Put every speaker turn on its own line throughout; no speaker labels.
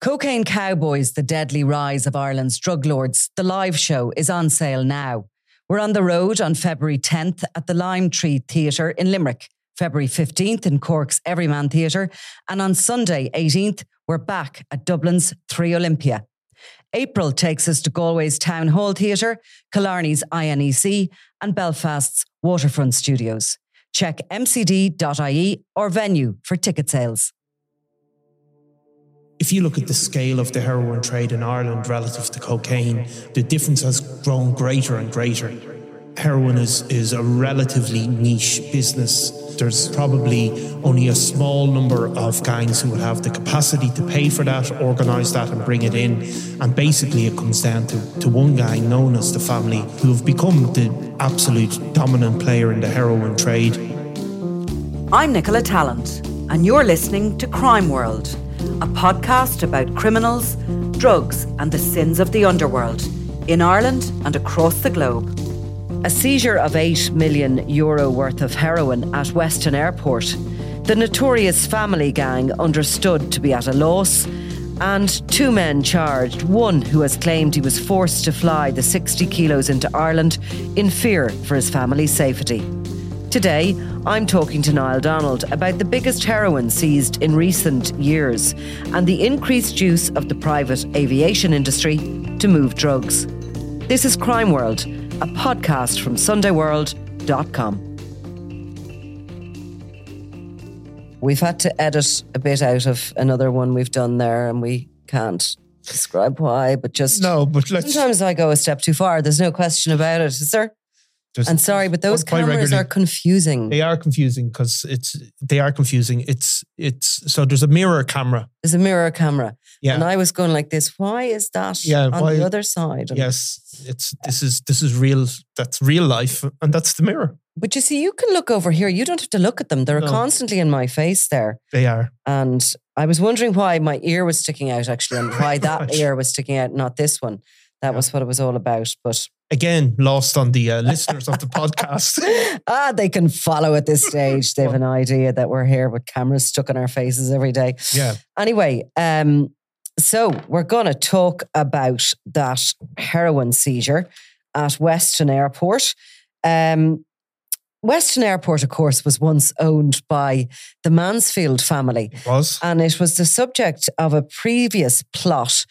Cocaine Cowboys, The Deadly Rise of Ireland's Drug Lords, the live show is on sale now. We're on the road on February 10th at the Lime Tree Theatre in Limerick, February 15th in Cork's Everyman Theatre, and on Sunday 18th, we're back at Dublin's 3Olympia. April takes us to Galway's Town Hall Theatre, Killarney's INEC, and Belfast's Waterfront Studios. Check mcd.ie or venue for ticket sales.
If you look at the scale of the heroin trade in Ireland relative to cocaine, the difference has grown greater and greater. Heroin is, is a relatively niche business. There's probably only a small number of gangs who would have the capacity to pay for that, organise that, and bring it in. And basically, it comes down to, to one gang known as the family who have become the absolute dominant player in the heroin trade.
I'm Nicola Tallant, and you're listening to Crime World, a podcast about criminals, drugs, and the sins of the underworld in Ireland and across the globe. A seizure of 8 million euro worth of heroin at Weston Airport. The notorious family gang understood to be at a loss. And two men charged, one who has claimed he was forced to fly the 60 kilos into Ireland in fear for his family's safety. Today, I'm talking to Niall Donald about the biggest heroin seized in recent years and the increased use of the private aviation industry to move drugs. This is Crime World, a podcast from SundayWorld.com. We've had to edit a bit out of another one we've done there, and we can't describe why, but just
No, but let's.
sometimes I go a step too far. There's no question about it, is there?
There's-
And sorry, but those cameras are confusing.
They are confusing because it's they are confusing. It's it's so there's a mirror camera.
There's a mirror camera.
Yeah.
And I was going like this. Why is that
Yeah,
on
why-
the other side? And-
Yes, it's this is this is real. That's real life, and that's the mirror.
But you see, you can look over here. You don't have to look at them. They're
No.
constantly in my face there.
They are.
And I was wondering why my ear was sticking out actually and why that ear was sticking out, not this one. That was what it was all about. But
Again, lost on the uh, listeners of the podcast.
ah, they can follow at this stage. They have an idea that we're here with cameras stuck in our faces every day.
Yeah.
Anyway, um, so we're going to talk about that heroin seizure at Weston Airport. Um, Weston Airport, of course, was once owned by the Mansfield family,
It was.
and it was the subject of a previous plot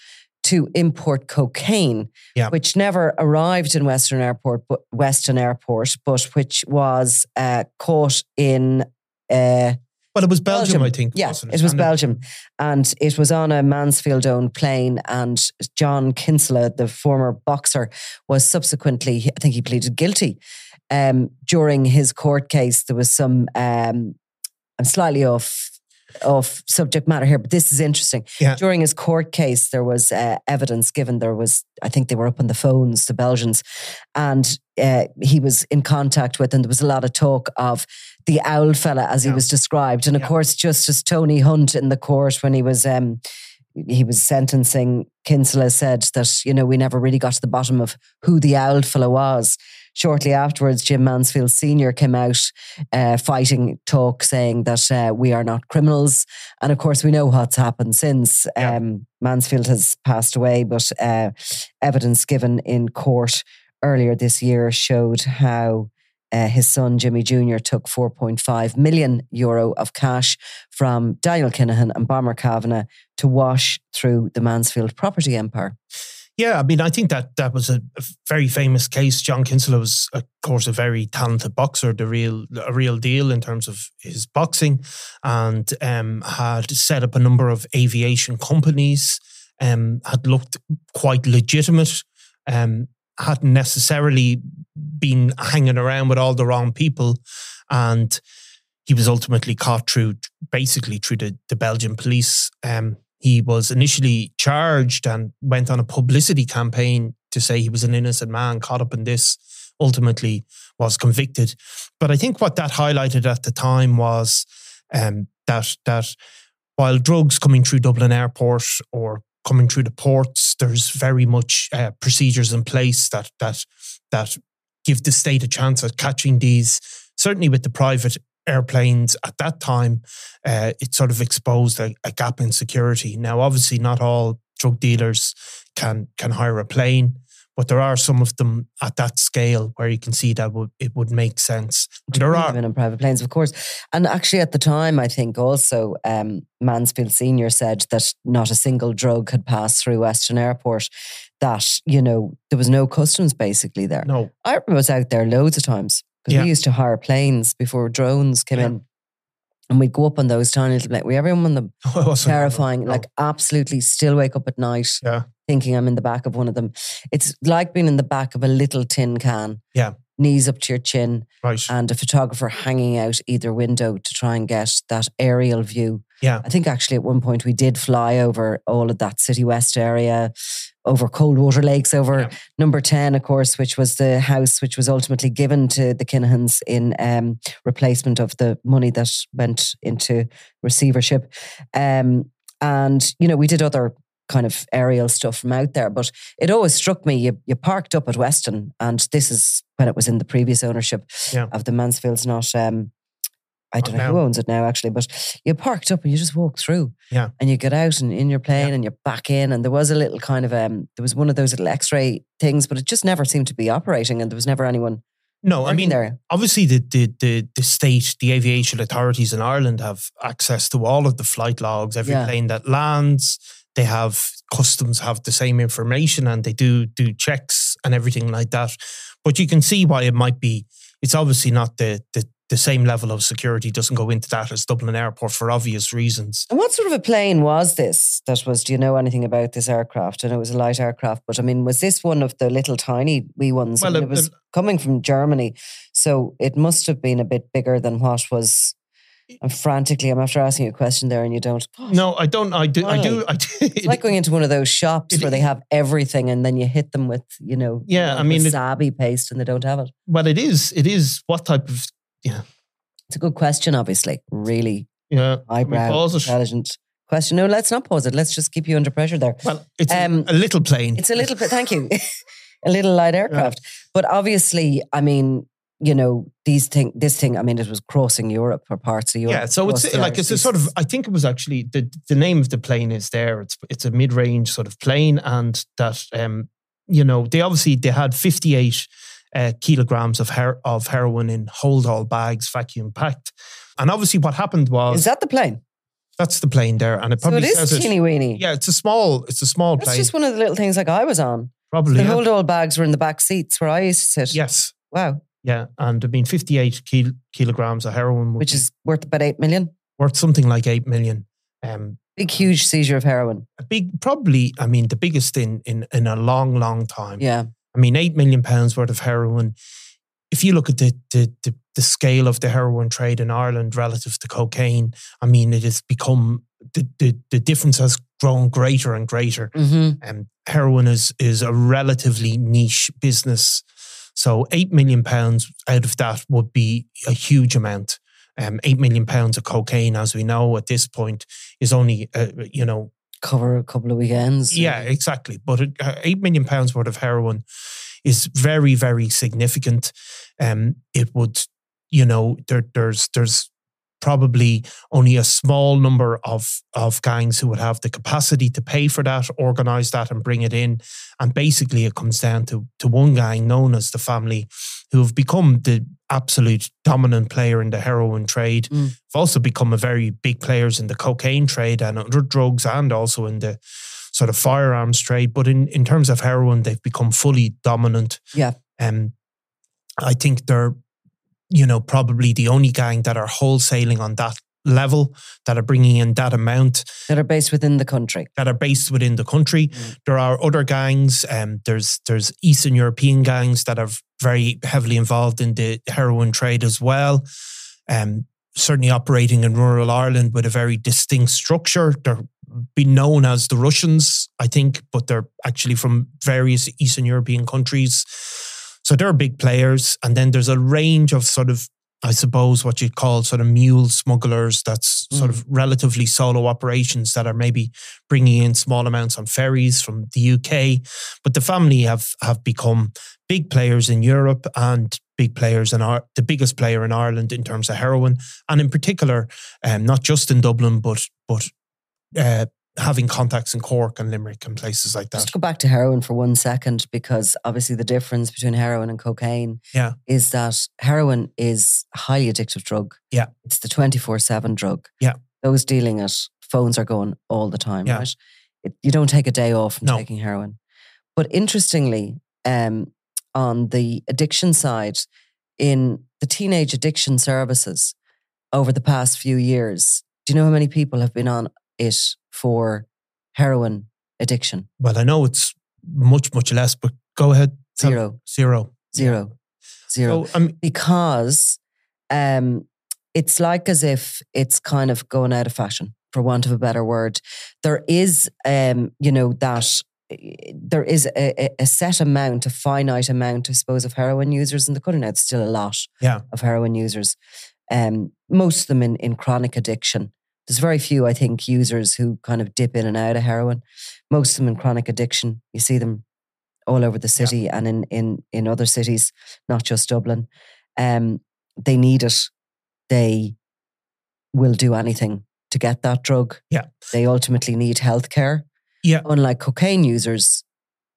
to import cocaine,
Yeah.
which never arrived in Western Airport, but Weston Airport, but which was uh, caught in. Uh,
Well, it was Belgium,
Belgium.
I think.
yeah,
wasn't
it was
And
Belgium. And it was on a Mansfield owned plane. And John Kinsella, the former boxer, was subsequently, I think he pleaded guilty. Um, during his court case, there was some, um, I'm slightly off. Off subject matter here, but this is interesting.
Yeah.
During his court case, there was uh, evidence given. There was, I think they were up on the phones, the Belgians, and uh, he was in contact with, and there was a lot of talk of the owl fella, as he was described. And of course, Justice Tony Hunt in the court when he was um, he was sentencing, Kinsella said that, you know, we never really got to the bottom of who the owl fellow was. Shortly afterwards, Jim Mansfield Sr. came out uh, fighting talk saying that uh, we are not criminals. And of course, we know what's happened since.
Yeah.
Um, Mansfield has passed away, but uh, evidence given in court earlier this year showed how uh, his son Jimmy Jr. took 4.5 million euro of cash from Daniel Kinahan and Bomber Kavanagh to wash through the Mansfield property empire.
Yeah, I mean, I think that that was a, very famous case. John Kinsella was, of course, a very talented boxer, the real a real deal in terms of his boxing, and um, had set up a number of aviation companies. Um, had looked quite legitimate. Um, hadn't necessarily been hanging around with all the wrong people, and he was ultimately caught through basically through the, the Belgian police. Um, he was initially charged and went on a publicity campaign to say he was an innocent man caught up in this. Ultimately, was convicted. But I think what that highlighted at the time was um, that that while drugs coming through Dublin Airport or coming through the ports, there's very much uh, procedures in place that that that give the state a chance at catching these. Certainly, with the private airplanes at that time, uh, it sort of exposed a, a gap in security. Now, obviously, not all drug dealers can can hire a plane, but there are some of them at that scale where you can see that would it would make sense. There are
Even in private planes, of course. And actually, at the time, I think also um, Mansfield Senior said that not a single drug had passed through Western Airport. That you know there was no customs basically there.
no,
I was out there loads of times because
Yeah.
we used to hire planes before drones came
Yeah.
in. And we'd go up on those tiny little. We everyone on them terrifying,
no.
like absolutely still wake up at night
yeah,
thinking I'm in the back of one of them. It's like being in the back of a little tin can.
Yeah.
Knees up to your chin
right,
and a photographer hanging out either window to try and get that aerial view.
yeah,
I think actually at one point we did fly over all of that City West area, over Coldwater Lakes, over
Yeah.
number 10, of course, which was the house which was ultimately given to the Kinahans in um, replacement of the money that went into receivership. Um, and, you know, we did other kind of aerial stuff from out there, but it always struck me you, you parked up at Weston, and this is when it was in the previous ownership
Yeah.
of the Mansfields, not. Um, I don't know who owns it now, actually, but you parked up and you just walk through.
Yeah.
And you get out and in your plane
Yeah.
and you're back in. And there was a little kind of um there was one of those little X-ray things, but it just never seemed to be operating and there was never anyone
no. I mean,
there.
obviously the, the the the state, the aviation authorities in Ireland have access to all of the flight logs. Every
Yeah.
plane that lands, they have customs have the same information and they do do checks and everything like that. But you can see why it might be. It's obviously not the the the same level of security doesn't go into that as Dublin Airport for obvious reasons.
And what sort of a plane was this that was, do you know anything about this aircraft? I know it was a light aircraft, but I mean, was this one of the little tiny wee ones?
Well,
I mean,
it-
it was coming from Germany. So it must have been a bit bigger than what was. I'm frantically, I'm after asking you a question there and you don't. Gosh,
No, I don't. I do. I do. I do.
It's like going into one of those shops
It-
where they have everything and then you hit them with, you know,
Yeah, I mean, it-
wasabi paste and they don't have it.
well, it is. It is. What type of? Yeah.
It's a good question, obviously. Really
Yeah.
Eyebrow, intelligent question. No, let's not pause it. Let's just keep you under pressure there.
Well, it's a-
Um,
a, little plane.
It's a little bit, thank you, a little light aircraft. But obviously, I mean, you know, these thing, this thing, I mean, it was crossing Europe or parts of Europe.
Yeah, so it's like it's a sort of. I think it was actually the the name of the plane is there. It's it's a mid range sort of plane, and that um you know they obviously they had fifty eight uh, kilograms of her- of heroin in hold all bags, vacuum packed, and obviously what happened was
Is that the plane?
that's the plane there, and it probably
it
says
is teeny weeny.
Yeah, it's a small it's a small
That's
plane.
just one of the little things like I was on.
probably
The
yeah.
hold all bags were in the back seats where I used to sit.
yes.
Wow.
Yeah, and I mean, fifty-eight kil- kilograms of heroin,
Which is worth about 8 million.
worth something like eight million. Um,
Big, huge seizure of heroin.
a big, probably, I mean, the biggest in in in a long, long time.
Yeah.
I mean, eight million pounds worth of heroin. If you look at the, the the the scale of the heroin trade in Ireland relative to cocaine, I mean, it has become the the, the difference has grown greater and greater.
Mm-hmm.
Um, heroin is is a relatively niche business, so eight million pounds out of that would be a huge amount. Um, eight million pounds of cocaine, as we know at this point, is only uh, you know
cover a couple of weekends.
Yeah, exactly. But uh, eight million pounds worth of heroin is very, very significant. Um, it would, you know, there, there's there's probably only a small number of of gangs who would have the capacity to pay for that, organize that, and bring it in. And basically, it comes down to to one gang known as the family, who have become the absolute dominant player in the heroin trade.
Mm.
Have also become a very big players in the cocaine trade and other drugs, and also in the sort of firearms trade. But in in terms of heroin, they've become fully dominant.
Yeah.
Um, I think they're you know, probably the only gang that are wholesaling on that level, that are bringing in that amount,
That are based within the country.
that are based within the country. There are other gangs. Um, there's there's Eastern European gangs that are very heavily involved in the heroin trade as well. Um, certainly operating in rural Ireland with a very distinct structure. They're been known as the Russians, I think, but they're actually from various Eastern European countries. So they're big players. And then there's a range of sort of, I suppose, what you'd call sort of mule smugglers that's sort of relatively solo operations that are maybe bringing in small amounts on ferries from the UK. But the family have, have become big players in Europe and big players in our, the biggest player in Ireland in terms of heroin. And in particular, um, not just in Dublin, but, but uh, having contacts in Cork and Limerick and places like that.
Just go back to heroin for one second, because obviously the difference between heroin and cocaine
Yeah.
is that heroin is a highly addictive drug.
Yeah.
It's the 24 7 drug.
Yeah.
Those dealing it, phones are going all the time,
Yeah.
right? It, you don't take a day off from
No.
taking heroin. But interestingly, um, on the addiction side, in the teenage addiction services over the past few years, do you know how many people have been on it for heroin addiction?
Well, I know it's much, much less, but go ahead.
Zero.
Zero.
Zero. Zero.
So, um,
because um, it's like as if it's kind of going out of fashion, for want of a better word. There is, um, you know, that there is a, a- a set amount, a finite amount, I suppose, of heroin users in the country. Now, it's still a lot
Yeah.
of heroin users, um, most of them in, in chronic addiction. There's very few, I think, users who kind of dip in and out of heroin. Most of them in chronic addiction. You see them all over the city and in, in, in other cities, not just Dublin. Um, they need it. They will do anything to get that drug.
Yeah.
They ultimately need healthcare.
Yeah.
Unlike cocaine users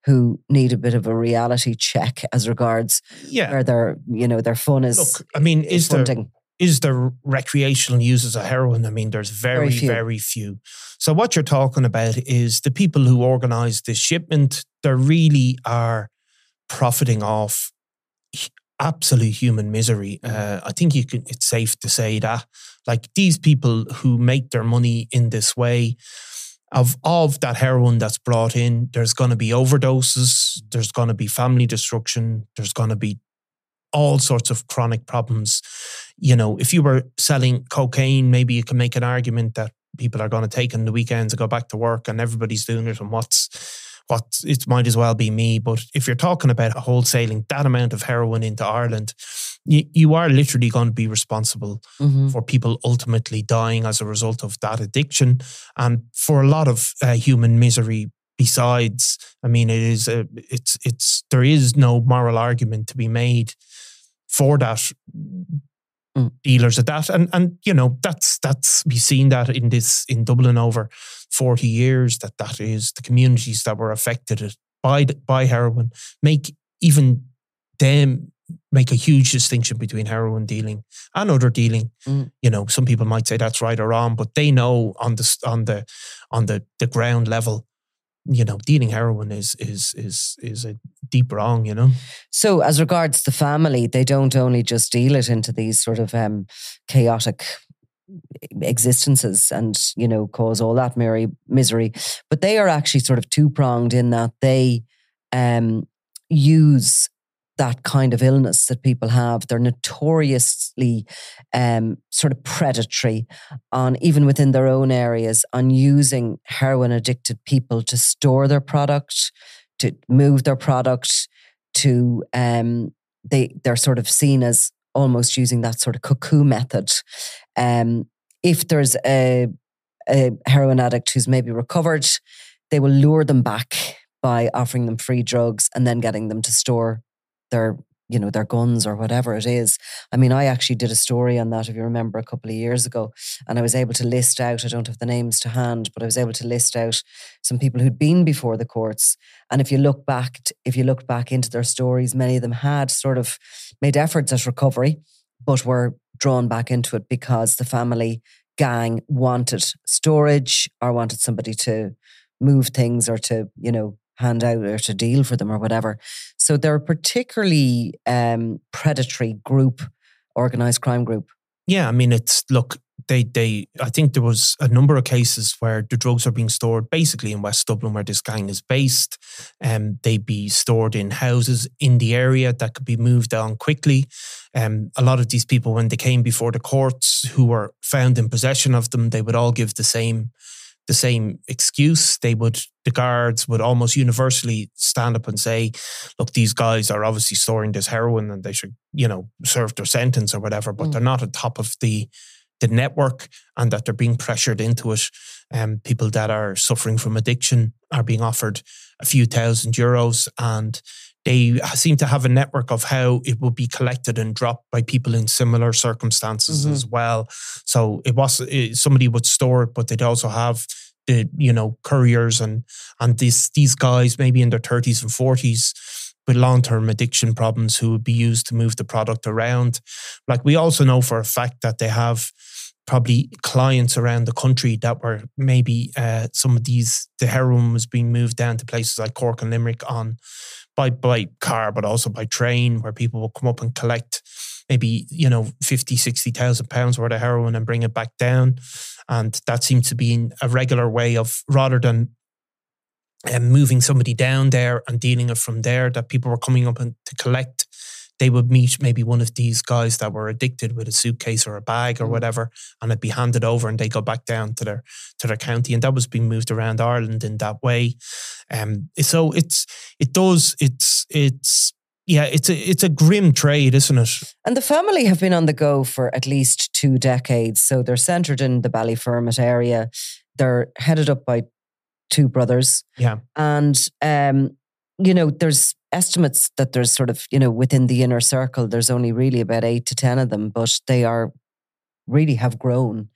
who need a bit of a reality check as regards
yeah.
where their, you know, their fun is
Look, I mean, is there. Is there recreational users of heroin? I mean, there's very,
Very
very
few.
few. So what you're talking about is the people who organise this shipment. They really are profiting off absolute human misery. Uh, I think you can. It's safe to say that, like these people who make their money in this way. Of, of that heroin that's brought in, there's going to be overdoses, there's going to be family destruction, there's going to be all sorts of chronic problems. You know, if you were selling cocaine, maybe you can make an argument that people are going to take on the weekends and go back to work and everybody's doing it and what's what it might as well be me. But if you're talking about wholesaling that amount of heroin into Ireland, you, you are literally going to be responsible
Mhm.
for people ultimately dying as a result of that addiction and for a lot of uh, human misery besides i mean it is a, it's it's there is no moral argument to be made for that
Mm.
dealers at that and and you know that's that's we've seen that in this in dublin over 40 years that that is the communities that were affected by by heroin make even them make a huge distinction between heroin dealing and other dealing
Mm.
you know some people might say that's right or wrong but they know on the on the on the the ground level you know dealing heroin is is is is a deep wrong you know?
So, as regards the family, they don't only just deal it into these sort of um, chaotic existences and, you know, cause all that misery, misery, but they are actually sort of two pronged in that they um, use that kind of illness that people have. They're notoriously um, sort of predatory on, even within their own areas, on using heroin addicted people to store their product, to move their product, to um they they're sort of seen as almost using that sort of cuckoo method. Um if there's a a heroin addict who's maybe recovered, they will lure them back by offering them free drugs and then getting them to store their you know their guns or whatever it is. I mean i actually did a story on that if you remember a couple of years ago and i was able to list out i don't have the names to hand but i was able to list out some people who'd been before the courts and if you look back if you look back into their stories many of them had sort of made efforts at recovery but were drawn back into it because the family gang wanted storage or wanted somebody to move things or to you know hand out or to deal for them or whatever. So they're a particularly um, predatory group, organized crime group.
Yeah, I mean, it's look, they they I think there was a number of cases where the drugs are being stored basically in West Dublin where this gang is based. Um, they'd be stored in houses in the area that could be moved on quickly. Um, a lot of these people, when they came before the courts, who were found in possession of them, they would all give the same the same excuse. They would, the guards would almost universally stand up and say, look, these guys are obviously storing this heroin and they should, you know, serve their sentence or whatever, but mm. they're not on top of the the network and that they're being pressured into it. Um, people that are suffering from addiction are being offered a few thousand euros and they seem to have a network of how it will be collected and dropped by people in similar circumstances mm-hmm. as well. So it was somebody would store it, but they'd also have the you know couriers and and these these guys maybe in their thirties and forties with long term addiction problems who would be used to move the product around. Like we also know for a fact that they have probably clients around the country that were maybe uh, some of these the heroin was being moved down to places like Cork and Limerick on by by car but also by train where people will come up and collect maybe you know 50 60,000 pounds worth of heroin and bring it back down and that seems to be a regular way of rather than um, moving somebody down there and dealing it from there that people were coming up and to collect they would meet maybe one of these guys that were addicted with a suitcase or a bag or mm. whatever, and it'd be handed over, and they go back down to their to their county, and that was being moved around Ireland in that way. Um, so it's it does it's it's yeah, it's a it's a grim trade, isn't it?
And the family have been on the go for at least two decades. So they're centred in the Ballyfermot area. They're headed up by two brothers.
Yeah,
and um, you know, there's estimates that there's sort of, you know, within the inner circle, there's only really about eight to 10 of them, but they are really have grown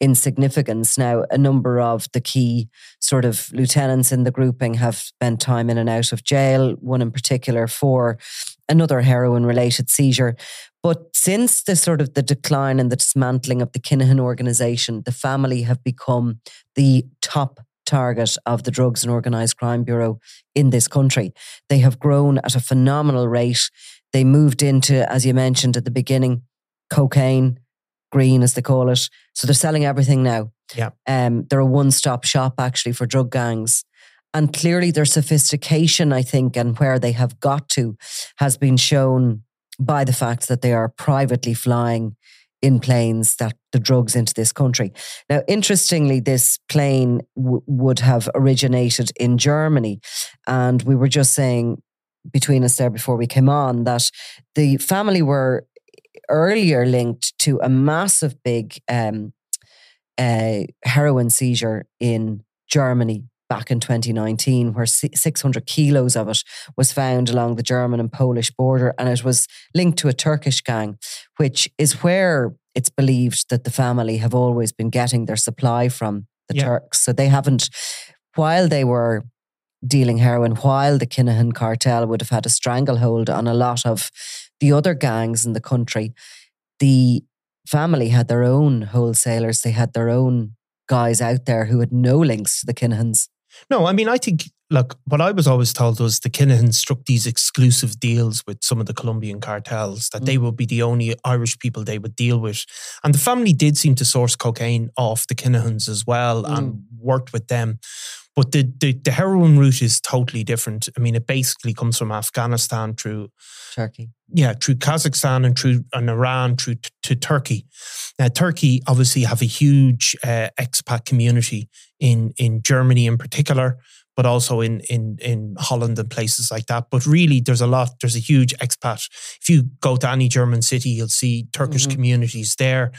in significance. Now, a number of the key sort of lieutenants in the grouping have spent time in and out of jail, one in particular for another heroin related seizure. But since the sort of the decline and the dismantling of the Kinahan organization, the family have become the top target of the Drugs and Organised Crime Bureau in this country. They have grown at a phenomenal rate. They moved into, as you mentioned at the beginning, cocaine, green as they call it. So they're selling everything now.
Yeah.
Um, they're a one stop shop actually for drug gangs. And clearly their sophistication, I think, and where they have got to has been shown by the fact that they are privately flying in planes that the drugs into this country. Now, interestingly, this plane w- would have originated in Germany. And we were just saying between us there before we came on that the family were earlier linked to a massive big um, uh, heroin seizure in Germany back in 2019, where 600 kilos of it was found along the German and Polish border. And it was linked to a Turkish gang, which is where it's believed that the family have always been getting their supply from the yeah. Turks. So they haven't, while they were dealing heroin, while the Kinahan cartel would have had a stranglehold on a lot of the other gangs in the country, the family had their own wholesalers. They had their own guys out there who had no links to the Kinahans.
No, I mean, I think, look, what I was always told was the Kinahan struck these exclusive deals with some of the Colombian cartels, that mm. they would be the only Irish people they would deal with. And the family did seem to source cocaine off the Kinahans as well mm. and worked with them. But the, the, the heroin route is totally different. I mean, it basically comes from Afghanistan through
Turkey.
Yeah, through Kazakhstan and through and Iran through t- to Turkey. Now, Turkey obviously have a huge uh, expat community in in Germany in particular, but also in in in Holland and places like that. But really, there's a lot. There's a huge expat. If you go to any German city, you'll see Turkish
Mhm.
communities there.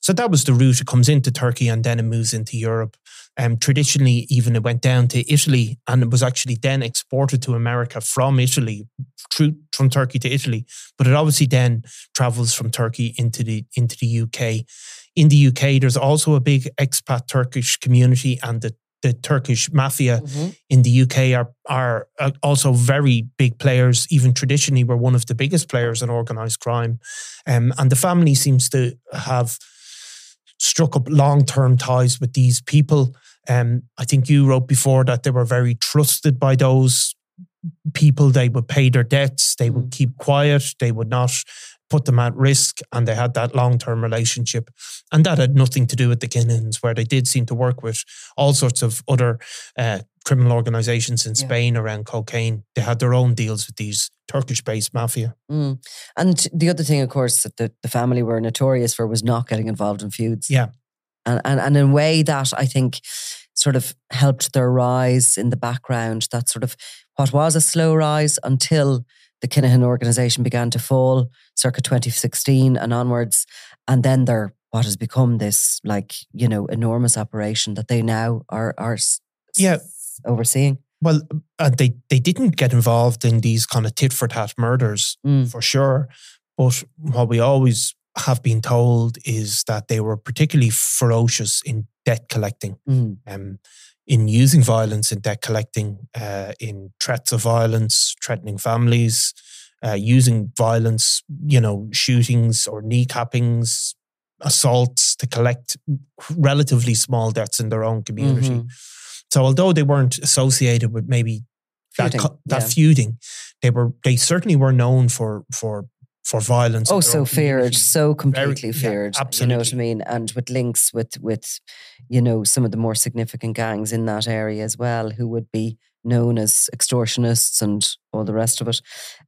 So that was the route. It comes into Turkey and then it moves into Europe. Um, traditionally, even it went down to Italy, and it was actually then exported to America from Italy, through from Turkey to Italy. But it obviously then travels from Turkey into the into the UK. In the UK, there's also a big expat Turkish community, and the the Turkish mafia
Mhm.
in the UK are are uh, also very big players. Even traditionally, were one of the biggest players in organised crime, um, and the family seems to have struck up long term ties with these people. Um, I think you wrote before that they were very trusted by those people. They would pay their debts. They would keep quiet. They would not put them at risk, and they had that long term relationship. And that had nothing to do with the Kinahans, where they did seem to work with all sorts of other uh, criminal organizations in
Yeah.
Spain around cocaine. They had their own deals with these Turkish based mafia.
Mm. And the other thing, of course, that the, the family were notorious for was not getting involved in feuds.
Yeah.
And, and, and in a way that I think sort of helped their rise in the background, that sort of what was a slow rise until the Kinahan organization began to fall circa 2016 and onwards. And then they're what has become this like, you know, enormous operation that they now are, are
Yeah.
overseeing.
Well, uh, they, they didn't get involved in these kind of tit for tat murders
Mm.
for sure. But what we always have been told is that they were particularly ferocious in debt collecting,
Mm.
um, in using violence in debt collecting, uh, in threats of violence, threatening families, uh, using violence, you know, shootings or kneecappings, assaults to collect relatively small debts in their own community.
Mhm.
So although they weren't associated with maybe that
Feuding,
co- that
yeah.
feuding, they were they certainly were known for for for violence.
Oh, so feared,
community.
so completely
yeah,
feared. You know what I mean? And with links with with, you know, some of the more significant gangs in that area as well, who would be known as extortionists and all the rest of it.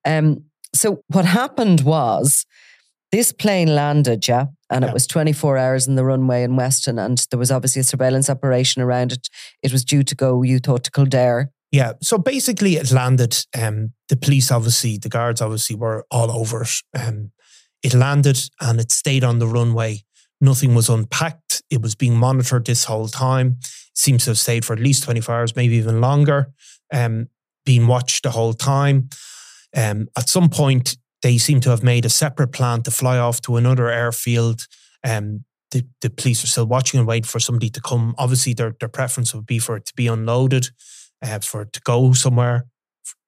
Um, so what happened was this plane landed, yeah, and
Yeah.
it was 24 hours in the runway in Weston, and there was obviously a surveillance operation around it. It was due to go, you thought, to Kildare.
Yeah. So basically, it landed. Um, the police, obviously, the guards, obviously, were all over it. Um, it landed and it stayed on the runway. Nothing was unpacked. It was being monitored this whole time. Seems to have stayed for at least 24 hours, maybe even longer. Um, being watched the whole time. Um, at some point, they seem to have made a separate plan to fly off to another airfield. Um, the, the police are still watching and waiting for somebody to come. Obviously, their, their preference would be for it to be unloaded, uh, for it to go somewhere,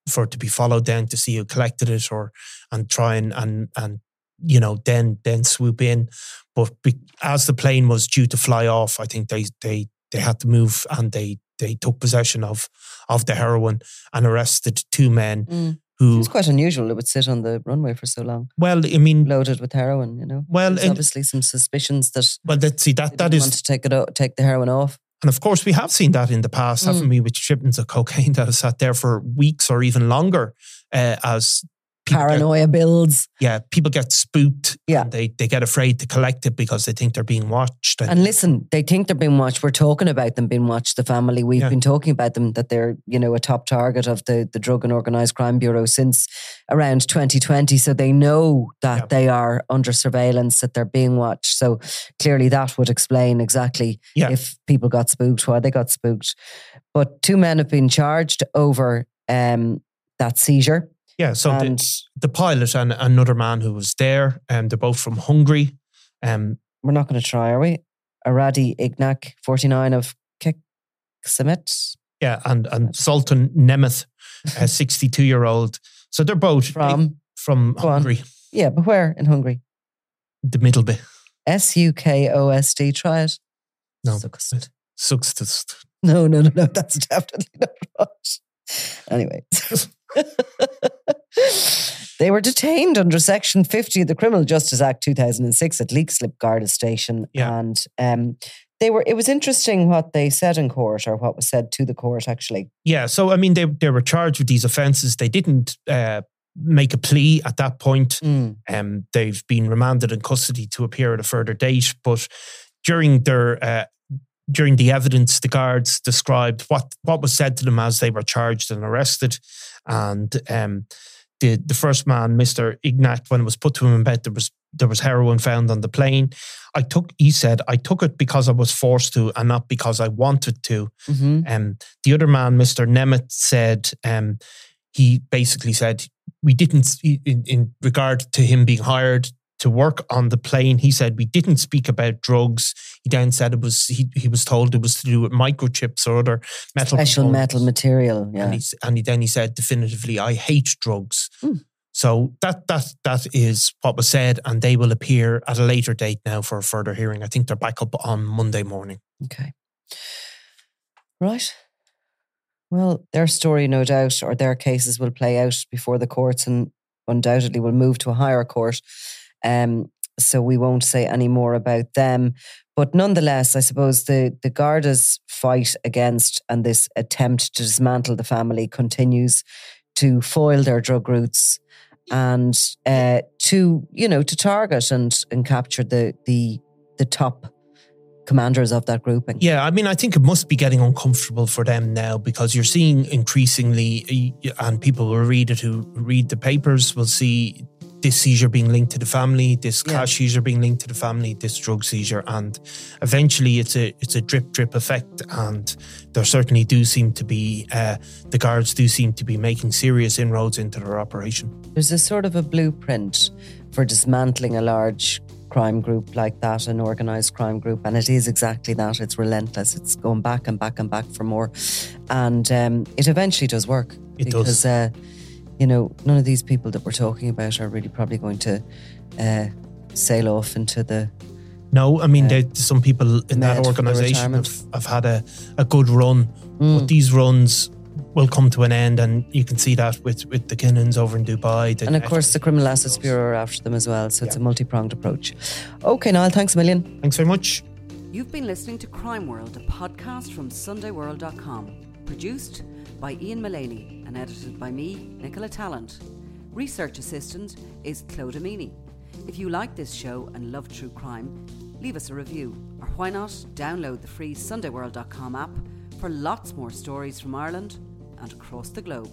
for it to be followed down to see who collected it, or and try and and and you know then then swoop in. But be, as the plane was due to fly off, I think they they they had to move and they they took possession of of the heroin and arrested two men
It
who.
was quite unusual it would sit on the runway for so long,
Well, I mean,
loaded with heroin. You know,
Well,
There's obviously some suspicions that
well, let's see that that
want to take it o- take the heroin off.
And of course, we have seen that in the past, haven't
Mm.
we, with shipments of cocaine that have sat there for weeks or even longer uh, as people get-
Paranoia builds.
yeah, people get spooked.
Yeah.
and they, they get afraid to collect it because they think they're being watched.
And listen, they think they're being watched. We're talking about them being watched. The family, we've
Yeah.
been talking about them that they're, you know, a top target of the the Drug and Organised Crime Bureau since around 2020. So they know that
Yeah.
they are under surveillance, that they're being watched. So clearly, that would explain exactly
Yeah.
if people got spooked, why they got spooked. But two men have been charged over um, that seizure,
yeah, so the,
and
the pilot and another man who was there, um, they're both from Hungary. Um,
we're not going to try, are we? Aradi Ignac, 49 of Kecskemét.
yeah, and, and Zoltan Nemeth, a 62 year old. So they're both
From,
from
Go on.
Hungary,
yeah, but where in Hungary?
the middle bit.
S U K O S D. Try it.
No. Sucks
No, no, no, no. That's definitely not right. Anyway. they were detained under Section 50 of the Criminal Justice Act 2006 at Leixlip Garda Station.
Yeah.
And um, they were, it was interesting what they said in court or what was said to the court actually.
Yeah, so I mean, they they were charged with these offences. They didn't uh, make a plea at that point.
Mm.
Um, they've been remanded in custody to appear at a further date. But during their uh, during the evidence, the guards described what, what was said to them as they were charged and arrested. And um, the, the first man, Mr. Ignat, when it was put to him in bed, there was there was heroin found on the plane. I took, he said, I took it because I was forced to and not because I wanted to.
Mm-hmm.
Um, the other man, Mr. Nemeth, said um, he basically said we didn't, in, in regard to him being hired to work on the plane, he said we didn't speak about drugs. He then said it was he, he was told it was to do with microchips or other metal
Special metal material. Yeah.
And, he, and he, then he said definitively, I hate drugs.
Hmm.
So that that that is what was said, and they will appear at a later date now for a further hearing. I think they're back up on Monday morning.
Okay. Right. Well, their story, no doubt, or their cases will play out before the courts and undoubtedly will move to a higher court. Um, so we won't say any more about them. But nonetheless, I suppose the, the Garda's fight against and this attempt to dismantle the family continues to foil their drug routes and uh, to, you know, to target and, and capture the, the, the top commanders of that grouping.
Yeah, I mean, I think it must be getting uncomfortable for them now because you're seeing increasingly, and people will read it who read the papers will see this seizure being linked to the family, this
Yeah.
cash seizure being linked to the family, this drug seizure, and eventually it's a it's a drip drip effect, and there certainly do seem to be uh, the guards do seem to be making serious inroads into their operation.
There's a sort of a blueprint for dismantling a large crime group like that, an organized crime group, and it is exactly that. It's relentless. It's going back and back and back for more, and um, it eventually does work.
It does.
because, Uh, you know, none of these people that we're talking about are really probably going to uh, sail off into the.
No, I mean,
Uh,
there, some people in that organization have, have had a, a good run,
Mm.
but these runs will come to an end, and you can see that with, with the Kinahans over in Dubai.
And of course, the Criminal Assets Bureau are after them as well. So it's a multi pronged approach. Okay, Niall, thanks a million.
Thanks very much.
You've been listening to Crime World, a podcast from SundayWorld.com. Produced by Ian Mullaney and edited by me, Nicola Tallant. Research assistant is Claude Amini. If you like this show and love true crime, leave us a review. Or why not download the free SundayWorld.com app for lots more stories from Ireland and across the globe.